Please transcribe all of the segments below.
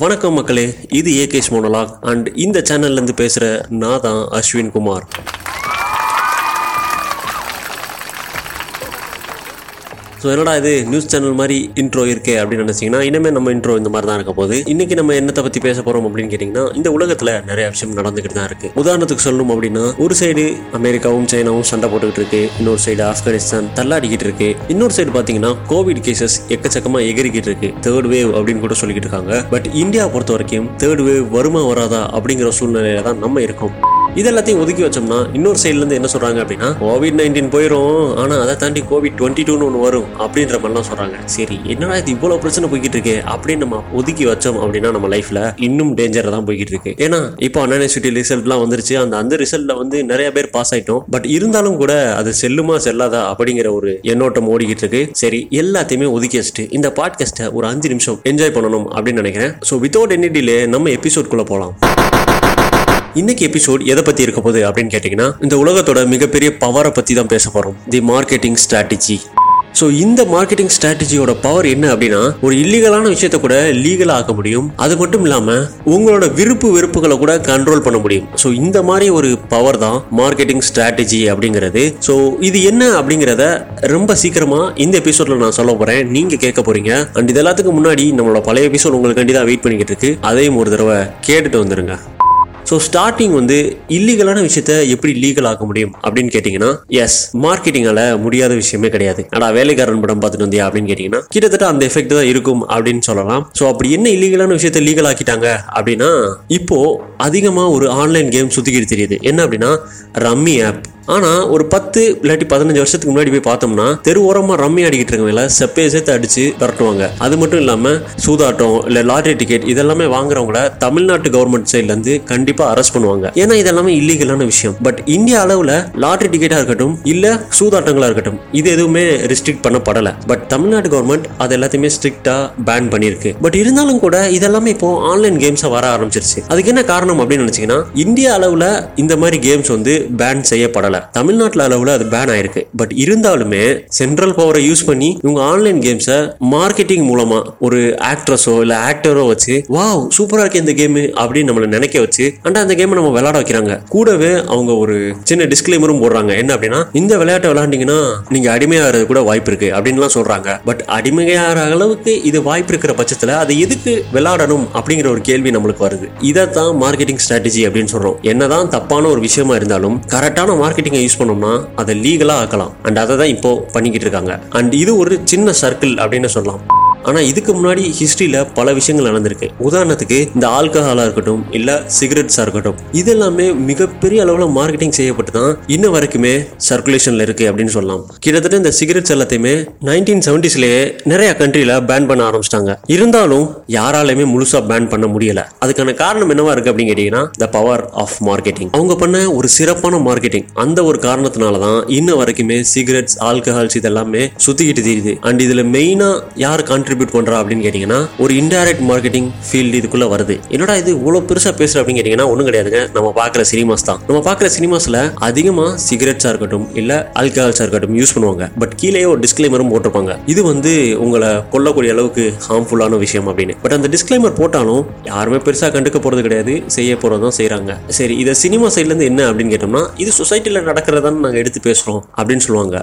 வணக்கம் மக்களே இது ஏகேஷ் மோனலாக் அண்ட் இந்த சேனல்ல இருந்து பேசுற நான் தான் அஸ்வின் குமார். ஸோ என்னடா இது? நியூஸ் சேனல் மாதிரி இன்ட்ரோ இருக்கு அப்படின்னு நினைச்சீங்கன்னா இனிமே நம்ம இன்ட்ரோ இந்த மாதிரி தான் இருக்க போகுது. இன்னைக்கு நம்ம என்னத்தை பத்தி பேச போறோம் அப்படின்னு கேட்டிங்கன்னா இந்த உலகத்துல நிறைய விஷயம் நடந்துகிட்டு தான் இருக்கு. உதாரணத்துக்கு சொல்லணும் அப்படின்னா ஒரு சைடு அமெரிக்காவும் சைனாவும் சண்டை போட்டுக்கிட்டு இருக்கு. இன்னொரு சைடு ஆப்கானிஸ்தான் தள்ளாடிக்கிட்டு இருக்கு. இன்னொரு சைடு பாத்தீங்கன்னா கோவிட் கேசஸ் எக்கச்சக்கமா எகிரிக்கிட்டு இருக்கு. தேர்ட் வேவ் அப்படின்னு கூட சொல்லிக்கிட்டு இருக்காங்க. பட் இந்தியா பொறுத்த வரைக்கும் தேர்ட் வேவ் வருமா வராதா அப்படிங்கிற சூழ்நிலையில தான் நம்ம இருக்கோம். இது எல்லாத்தையும் ஒதுக்கி வச்சோம்னா இன்னொரு சைட்ல இருந்து என்ன சொல்றாங்க அப்படின்னா கோவிட் நைன்டீன் போயிடும் ஆனா அதை தாண்டி கோவிட் டுவெண்ட்டி டூன்னு ஒன்று வரும் அப்படின்ற மாதிரிலாம் சொல்றாங்க. சரி என்னடா இது இவ்வளவு பிரச்சனை போய்கிட்டு இருக்கு அப்படின்னு நம்ம ஒதுக்கி வச்சோம் அப்படின்னா நம்ம லைஃப்ல இன்னும் டேஞ்சர் தான் போய்கிட்டு இருக்கு. ஏன்னா இப்போ அண்ணா யூனிவர்சிட்டி ரிசல்ட்லாம் வந்துருச்சு. அந்த அந்த ரிசல்ட்ல வந்து நிறைய பேர் பாஸ் ஆயிட்டோம். பட் இருந்தாலும் கூட அது செல்லுமா செல்லாதா அப்படிங்கிற ஒரு எண்ணோட்டம் ஓடிக்கிட்டு இருக்கு. சரி எல்லாத்தையுமே ஒதுக்கி வச்சுட்டு இந்த பாட்காஸ்ட்டை ஒரு அஞ்சு நிமிஷம் என்ஜாய் பண்ணணும் அப்படின்னு நினைக்கிறேன். ஸோ வித்தவுட் எனி டிலே நம்ம எபிசோட்குள்ளே போகலாம் இன்னைக்கு எபிசோட் எதை பத்தி இருக்க போகுது அப்படின்னு கேட்டீங்கன்னா இந்த உலகத்தோட மிகப்பெரிய பவரை பத்தி தான் பேச போறோம். தி மார்க்கெட்டிங் ஸ்ட்ராட்டஜி ஸோ இந்த மார்க்கெட்டிங் ஸ்ட்ராட்டஜியோட பவர் என்ன அப்படின்னா ஒரு இல்லீகலான விஷயத்த கூட லீகலாக ஆக்க முடியும். அது மட்டும் இல்லாமல் உங்களோட விருப்பு வெறுப்புகளை கூட கண்ட்ரோல் பண்ண முடியும். ஸோ இந்த மாதிரி ஒரு பவர் தான் மார்க்கெட்டிங் ஸ்ட்ராட்டஜி அப்படிங்கிறது. ஸோ இது என்ன அப்படிங்கிறத ரொம்ப சீக்கிரமா இந்த எபிசோட்ல நான் சொல்ல போறேன். நீங்க கேட்க போறீங்க. அண்ட் இது எல்லாத்துக்கு முன்னாடி நம்மளோட பழைய எபிசோட் உங்களுக்கு தான் வெயிட் பண்ணிக்கிட்டு இருக்கு. அதையும் ஒரு தடவை கேட்டுட்டு வந்துருங்க. ஸோ ஸ்டார்டிங் வந்து இல்லீகலான விஷயத்த எப்படி லீகல் ஆக்க முடியும் அப்படின்னு கேட்டிங்கன்னா எஸ் மார்க்கெட்டிங்கால முடியாத விஷயமே கிடையாது. அடா வேலைக்காரன் படம் பார்த்துட்டு வந்தியா அப்படின்னு கேட்டிங்கன்னா கிட்டத்தட்ட அந்த எஃபெக்ட் தான் இருக்கும் அப்படின்னு சொல்லலாம். ஸோ அப்படி என்ன இல்லீகலான விஷயத்த லீகல் ஆக்கிட்டாங்க அப்படின்னா இப்போ அதிகமாக ஒரு ஆன்லைன் கேம் சுத்திக்கிட்டு தெரியுது. என்ன அப்படின்னா ரம்மி ஆப் ஆனா ஒரு பத்து இல்லாட்டி பதினஞ்சு வருஷத்துக்கு முன்னாடி போய் பார்த்தோம்னா தெரு ஓரமாக ரம்மி அடிக்கிட்டு இருக்கவங்கள செப்பையை சேர்த்து அடிச்சு விரட்டுவாங்க. அது மட்டும் இல்லாம சூதாட்டம் இல்ல லாட்ரி டிக்கெட் இதெல்லாமே வாங்குறவங்கள தமிழ்நாட்டு கவர்மெண்ட் சைட்ல இருந்து கண்டிப்பா அரெஸ்ட் பண்ணுவாங்க. ஏன்னா இதெல்லாமே இல்லீகலான விஷயம். பட் இந்தியா அளவுல லாட்ரி டிக்கெட்டா இருக்கட்டும் இல்ல சூதாட்டங்களா இருக்கட்டும் இது எதுவுமே ரெஸ்ட்ரிக்ட் பண்ணப்படல. பட் தமிழ்நாடு கவர்மெண்ட் அது எல்லாத்தையுமே ஸ்ட்ரிக்டா பேன் பண்ணிருக்கு பட் இருந்தாலும் கூட இதெல்லாமே இப்போ ஆன்லைன் கேம்ஸா வர ஆரம்பிச்சிருச்சு. அதுக்கு என்ன காரணம் அப்படின்னு நினைச்சீங்கன்னா இந்தியா அளவுல இந்த மாதிரி கேம்ஸ் வந்து பேன் செய்யப்படல. தமிழ்நாட்டில் அளவுல அது பேன் ஆயிருக்கு. பட் இருந்தாலுமே சென்ட்ரல் பவரை யூஸ் பண்ணி இவங்க ஆன்லைன் கேம்ஸை மார்க்கெட்டிங் மூலமா ஒரு ஆக்ட்ரஸோ இல்ல ஆக்டரோ வச்சு வாவ் சூப்பரா இருக்கு இந்த கேம் அப்படின்னு நம்மளை நினைக்க வச்சு அண்ட் அந்த கேமை நம்ம விளையாட வைக்கிறாங்க. கூடவே அவங்க ஒரு சின்ன டிஸ்கிளைமரும் போடுறாங்க. என்ன அப்படின்னா இந்த விளையாட்டை விளையாண்டீங்கன்னா நீங்க அடிமையாகிறது கூட வாய்ப்பு இருக்கு அப்படின்லாம் சொல்றாங்க. பட் அடிமையாகிற அளவுக்கு இது வாய்ப்பு இருக்கிற பட்சத்துல அதை எதுக்கு விளையாடணும் அப்படிங்கிற ஒரு கேள்வி நம்மளுக்கு வருது. இதை தான் மார்க்கெட்டிங் ஸ்ட்ராட்டஜி அப்படின்னு சொல்றோம். என்னதான் தப்பான ஒரு விஷயமா இருந்தாலும் கரெக்டான மார்க்கெட்டிங் மார்க்கெட்டிங்கை யூஸ் பண்ணோம்னா அதை லீகலா ஆக்கலாம். அண்ட் அதை தான் இப்போ பண்ணிக்கிட்டு இருக்காங்க. அண்ட் இது ஒரு சின்ன சர்க்கிள் அப்படின்னு சொல்லலாம். ஆனால் இதுக்கு முன்னாடி ஹிஸ்ட்ரியில் பல விஷயங்கள் நடந்திருக்கு. உதாரணத்துக்கு இந்த ஆல்கஹாலா இருக்கட்டும் இல்லை சிகரெட்ஸாக இருக்கட்டும் இது எல்லாமே மிகப்பெரிய அளவில் மார்க்கெட்டிங் செய்யப்பட்டு தான் இன்ன வரைக்குமே சர்க்குலேஷன்ல இருக்கு அப்படின்னு சொல்லலாம். கிட்டத்தட்ட இந்த சிகரெட்ஸ் எல்லாத்தையுமே நைன்டீன் செவன்டிஸ்லேயே நிறைய கண்ட்ரியில் பேன் பண்ண ஆரம்பிச்சிட்டாங்க. இருந்தாலும் யாராலையுமே முழுசாக பேன் பண்ண முடியல. அதுக்கான காரணம் என்னவா இருக்கு அப்படின்னு கேட்டிங்கன்னா த பவர் ஆஃப் மார்க்கெட்டிங் அவங்க பண்ண ஒரு சிறப்பான மார்க்கெட்டிங் அந்த ஒரு காரணத்தினால தான் இன்ன வரைக்குமே சிகரெட்ஸ் ஆல்கஹால்ஸ் இதெல்லாமே சுத்திக்கிட்டு தெரியுது. அண்ட் இதில் மெயினாக யார் கான்ட்ரிபியூட் பண்றா அப்படின்னு கேட்டீங்கன்னா ஒரு இன்டைரக்ட் மார்க்கெட்டிங் ஃபீல்டு இதுக்குள்ள வருது. என்னடா இது இவ்வளவு பெருசா பேசுற அப்படின்னு கேட்டீங்கன்னா ஒன்றும் கிடையாதுங்க. நம்ம பார்க்குற சினிமாஸ் தான். நம்ம பார்க்குற சினிமாஸ்ல அதிகமா சிகரெட்ஸா இருக்கட்டும் இல்ல ஆல்கஹால்ஸா இருக்கட்டும் யூஸ் பண்ணுவாங்க. பட் கீழே ஒரு டிஸ்கிளைமரும் போட்டிருப்பாங்க. இது வந்து உங்களை கொல்லக்கூடிய அளவுக்கு ஹார்ம்ஃபுல்லான விஷயம் அப்படின்னு. பட் அந்த டிஸ்கிளைமர் போட்டாலும் யாருமே பெருசா கண்டுக்க போறது கிடையாது. செய்ய போறதும் செய்கிறாங்க சரி இதை சினிமா சைட்ல இருந்து என்ன அப்படின்னு கேட்டோம்னா இது சொசைட்டில நடக்கிறதான்னு நாங்க எடுத்து பேசுறோம் அப்படின்னு சொல்லுவாங்க.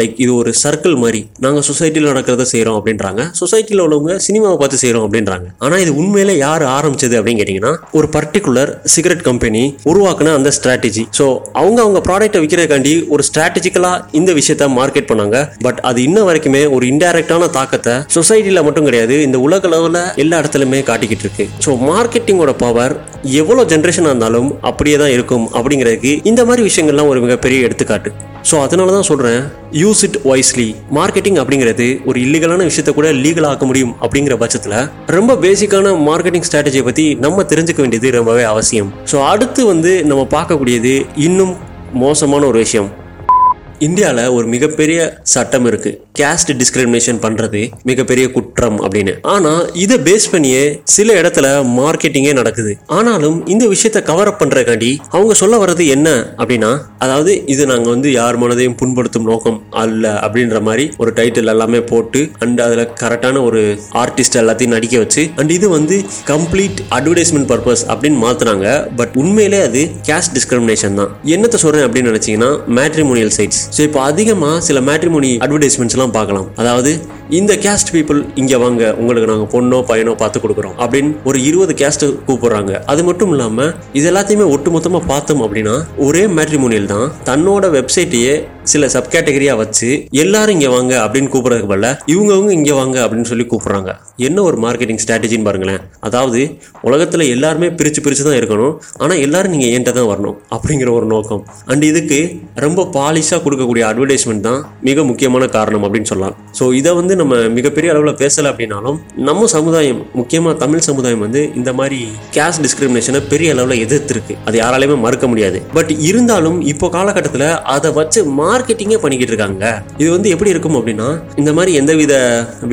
லைக் இது ஒரு சர்க்கிள் மாதிரி. நாங்க சொசைட்டில நடக்கிறத செய்கிறோம் அப்படின்றாங்க. சொசைட்டியில் உள்ளவங்க சினிமாவை பார்த்து செய்கிறோம் அப்படின்றாங்க. ஆனால் இது உண்மையில யார் ஆரம்பிச்சது அப்படின்னு கேட்டிங்கன்னா ஒரு பர்டிகுலர் சிகரெட் கம்பெனி உருவாக்குன அந்த ஸ்ட்ராட்டஜி ஸோ அவங்க அவங்க ப்ராடக்ட்டை விற்கிறதுக்காண்டி ஒரு ஸ்ட்ராட்டஜிக்கலாக இந்த விஷயத்த மார்க்கெட் பண்ணாங்க. பட் அது இன்ன வரைக்குமே ஒரு இன்டைரக்டான தாக்கத்தை சொசைட்டியில் மட்டும் கிடையாது இந்த உலக அளவில் எல்லா இடத்துலையுமே காட்டிக்கிட்டு இருக்கு. ஸோ மார்க்கெட்டிங்கோட பவர் எவ்வளோ ஜென்ரேஷனாக இருந்தாலும் அப்படியே தான் இருக்கும் அப்படிங்கிறதுக்கு இந்த மாதிரி விஷயங்கள்லாம் ஒரு மிகப்பெரிய எடுத்துக்காட்டு. ஸோ அதனால தான் சொல்கிறேன் யூஸ் இட் வைஸ்லி மார்க்கெட்டிங் அப்படிங்கிறது ஒரு இல்லீகலான விஷயத்த கூட லீகல் ஆக்க முடியும் அப்படிங்கிற பட்சத்தில் ரொம்ப பேசிக்கான மார்க்கெட்டிங் ஸ்ட்ராட்டஜியை பற்றி நம்ம தெரிஞ்சுக்க வேண்டியது ரொம்பவே அவசியம். ஸோ அடுத்து வந்து நம்ம பார்க்கக்கூடியது இன்னும் மோசமான ஒரு விஷயம். இந்தியாவில் ஒரு மிகப்பெரிய சட்டம் இருக்குது கேஸ்ட் டிஸ்கிரிமினேஷன் பண்றது மிகப்பெரிய குற்றம் அப்படின்னு. ஆனா இதை பேஸ் பண்ணியே சில இடத்துல மார்க்கெட்டிங்கே நடக்குது. ஆனாலும் இந்த விஷயத்த கவர் அப் பண்றதுக்காண்டி அவங்க சொல்ல வர்றது என்ன அப்படின்னா அதாவது இது நாங்க வந்து யார் மனதையும் புண்படுத்தும் நோக்கம் அல்ல அப்படின்ற மாதிரி ஒரு டைட்டில் எல்லாமே போட்டு அண்ட் அதுல கரெக்டான ஒரு ஆர்டிஸ்ட் எல்லாத்தையும் நடிக்க வச்சு அண்ட் இது வந்து கம்ப்ளீட் அட்வர்டைஸ்மெண்ட் பர்பஸ் அப்படின்னு மாத்துனாங்க. பட் உண்மையிலே அது கேஸ்ட் டிஸ்கிரிமினேஷன் தான். என்னத்த சொல்றேன் அப்படின்னு நினைச்சீங்கன்னா மேட்ரிமோனியல் சைட்ஸ் ஸோ இப்போ அதிகமா சில மேட்ரிமோனி அட்வர்டைஸ்மெண்ட்ஸ்லாம் பார்க்கலாம். அதாவது இந்த கேஸ்ட் பீப்புள் இங்கே வாங்க உங்களுக்கு நாங்கள் பொண்ணோ பையனோ பார்த்து கொடுக்குறோம் அப்படின்னு ஒரு இருபது கேஸ்ட் கூப்பிடுறாங்க. அது மட்டும் இல்லாமல் இது எல்லாத்தையுமே ஒட்டுமொத்தமாக பார்த்தோம் அப்படின்னா ஒரே மேட்ரிமோனியல் தான். தன்னோட வெப்சைட்டையே சில சப் கேட்டகரியா வச்சு எல்லாரும் இங்க வாங்க அப்படின்னு கூப்பிடறதுக்கு பதில இவங்கவுங்க இங்க வாங்க அப்படின்னு சொல்லி கூப்பிடுறாங்க. என்ன ஒரு மார்க்கெட்டிங் ஸ்ட்ராட்டஜின்னு பாருங்களேன். அதாவது உலகத்துல எல்லாருமே பிரிச்சு பிரிச்சு தான் இருக்கணும். ஆனா எல்லாரும் நீங்க என்கிட்ட தான் வரணும் அப்படிங்கிற ஒரு நோக்கம். அண்ட் இதுக்கு ரொம்ப பாலிஷா கொடுக்கக்கூடிய அட்வர்டைஸ்மெண்ட் தான் மிக முக்கியமான காரணம் அப்படின்னு சொல்லலாம். ஸோ இதை வந்து நம்ம மிகப்பெரிய அளவில் பேசலை அப்படின்னாலும் நம்ம சமுதாயம் முக்கியமாக தமிழ் சமுதாயம் வந்து இந்த மாதிரி கேஸ்ட் டிஸ்கிரிமினேஷனை பெரிய அளவில் எதிர்த்திருக்கு. அது யாராலையுமே மறுக்க முடியாது. பட் இருந்தாலும் இப்போ காலகட்டத்தில் அதை வச்சு மார்க்கெட்டிங்கே பண்ணிக்கிட்டு இருக்காங்க. இது வந்து எப்படி இருக்கும் அப்படின்னா இந்த மாதிரி எந்தவித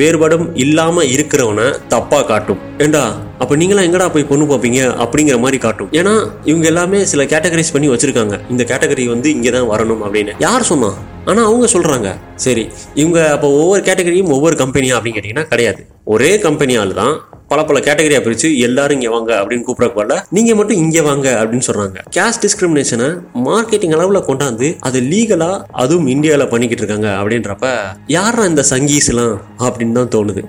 வேறுபாடும் இல்லாமல் இருக்கிறவனை தப்பாக காட்டும். ஏண்டா? அப்போ நீங்களாம் எங்கடா போய் பொண்ணு பார்ப்பீங்க? அப்படிங்கிற மாதிரி காட்டும். ஏன்னா இவங்க எல்லாமே சில கேட்டகரைஸ் பண்ணி வச்சிருக்காங்க. இந்த கேட்டகரி வந்து இங்கே தான் வரணும் அப்படின்னு. யார் சொன்னா? ஆனால் அவங்க சொல்கிறாங்க சரி இவங்க அப்போ ஒவ்வொரு கேட்டகரியும் ஒவ்வொரு கம்பெனியா அப்படின்னு கேட்டிங்கன்னா கிடையாது. ஒரே கம்பெனியால் தான் பல பல கேட்டகரியாக பிரித்து எல்லாரும் இங்கே வாங்க அப்படின்னு கூப்பிடக்கூட நீங்கள் மட்டும் இங்கே வாங்க அப்படின்னு சொல்கிறாங்க கேஸ்ட் டிஸ்கிரிமினேஷனை மார்க்கெட்டிங் அளவில் கொண்டாந்து அது லீகலாக அதுவும் இந்தியாவில் பண்ணிக்கிட்டு இருக்காங்க அப்படின்றப்ப யாரா இந்த சங்கீஸ்லாம் அப்படின்னு தான் தோணுது.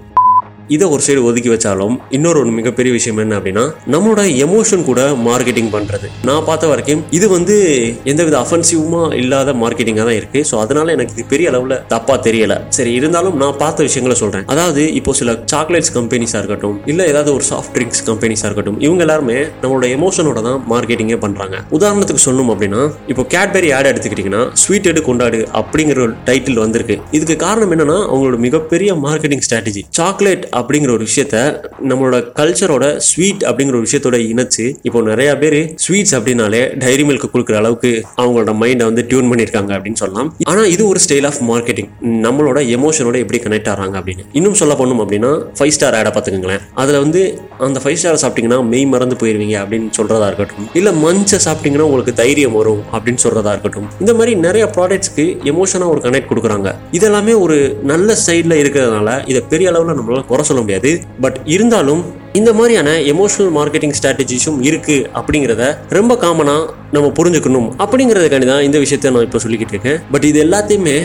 இதை ஒரு சைடு ஒதுக்கி வச்சாலும் இன்னொரு ஒரு மிகப்பெரிய விஷயம் என்ன அப்படின்னா நம்மளோட எமோஷன் கூட மார்க்கெட்டிங் பண்றது. நான் பார்த்த வரைக்கும் இது வந்து எந்தவித அஃபென்சிவுமா இல்லாத மார்க்கெட்டிங்காக தான் இருக்கு. ஸோ அதனால எனக்கு இது பெரிய அளவில் தப்பா தெரியல. சரி இருந்தாலும் நான் பார்த்த விஷயங்களை சொல்றேன். அதாவது இப்போ சில சாக்லேட்ஸ் கம்பெனிஸா இருக்கட்டும் இல்ல ஏதாவது ஒரு சாஃப்ட் ட்ரிங்க்ஸ் கம்பெனிஸா இருக்கட்டும் இவங்க எல்லாருமே நம்மளோட எமோஷனோட தான் மார்க்கெட்டிங்கே பண்றாங்க. உதாரணத்துக்கு சொல்லணும் அப்படின்னா இப்போ கேட்பெரி ஆட் எடுத்துக்கிட்டீங்கன்னா ஸ்வீட் எடு கொண்டாடு அப்படிங்கிற ஒரு டைட்டில் வந்திருக்கு. இதுக்கு காரணம் என்னன்னா அவங்களோட மிகப்பெரிய மார்க்கெட்டிங் ஸ்ட்ராட்டஜி சாக்லேட் அப்படிங்கிற ஒரு விஷயத்த நம்மளோட கல்ச்சரோட ஸ்வீட் அப்படிங்கிற ஒரு விஷயத்தோட இணைச்சு இப்போ நிறைய பேர் ஸ்வீட்ஸ் அப்படின்னாலே டைரி மில்க் கொடுக்குற அளவுக்கு அவங்களோட மைண்டை வந்து டியூன் பண்ணியிருக்காங்க அப்படின்னு சொல்லலாம். ஆனால் இது ஒரு ஸ்டைல் ஆஃப் மார்க்கெட்டிங் நம்மளோட எமோஷனோட எப்படி கனெக்ட் ஆகிறாங்க அப்படின்னு. இன்னும் சொல்ல போனோம் அப்படின்னா ஃபைவ் ஸ்டார் ஆடை பார்த்துக்கோங்களேன். அதில் வந்து அந்த ஃபைவ் ஸ்டார் சாப்பிட்டீங்கன்னா மெய் மறந்து போயிருவீங்க அப்படின்னு சொல்றதா இருக்கட்டும். இல்லை மஞ்ச சாப்பிட்டீங்கன்னா உங்களுக்கு தைரியம் வரும் அப்படின்னு சொல்றதா இருக்கட்டும். இந்த மாதிரி நிறைய ப்ராடக்ட்ஸ்க்கு எமோஷனாக ஒரு கனெக்ட் கொடுக்குறாங்க. இதெல்லாமே ஒரு நல்ல சைடில் இருக்கிறதுனால இதை பெரிய அளவில் நம்மளால் குறை சொல்ல முடியாது. பட் இருந்தாலும் இந்த மாதிரியான எமோஷனல் மார்க்கெட்டிங் ஸ்ட்ராட்டஜிஸும் இருக்கு அப்படிங்கிறத ரொம்ப காமனா நம்ம புரிஞ்சுக்கணும் அப்படிங்கிறதுக்காண்டி தான் இந்த விஷயத்த நான் இப்போ சொல்லிக்கிட்டு இருக்கேன். பட் இது எல்லாத்தையுமே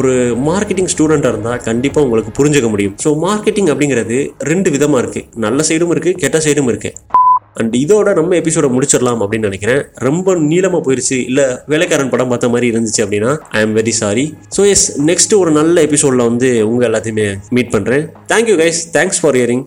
ஒரு மார்க்கெட்டிங் ஸ்டூடெண்டாக இருந்தால் கண்டிப்பாக உங்களுக்கு புரிஞ்சுக்க முடியும். ஸோ மார்க்கெட்டிங் அப்படிங்கிறது ரெண்டு விதமாக இருக்குது நல்ல சைடும் இருக்குது கெட்ட சைடும் இருக்குது அண்ட் இதோட நம்ம எபிசோட முடிச்சிடலாம் அப்படின்னு நினைக்கிறேன். ரொம்ப நீளமா போயிருச்சு. இல்ல வேலைக்காரன் படம் பார்த்த மாதிரி இருந்துச்சு அப்படின்னா I am very sorry so yes next ஒரு நல்ல எபிசோட்ல வந்து உங்க எல்லாத்தையுமே மீட் பண்றேன். Thank you guys thanks for hearing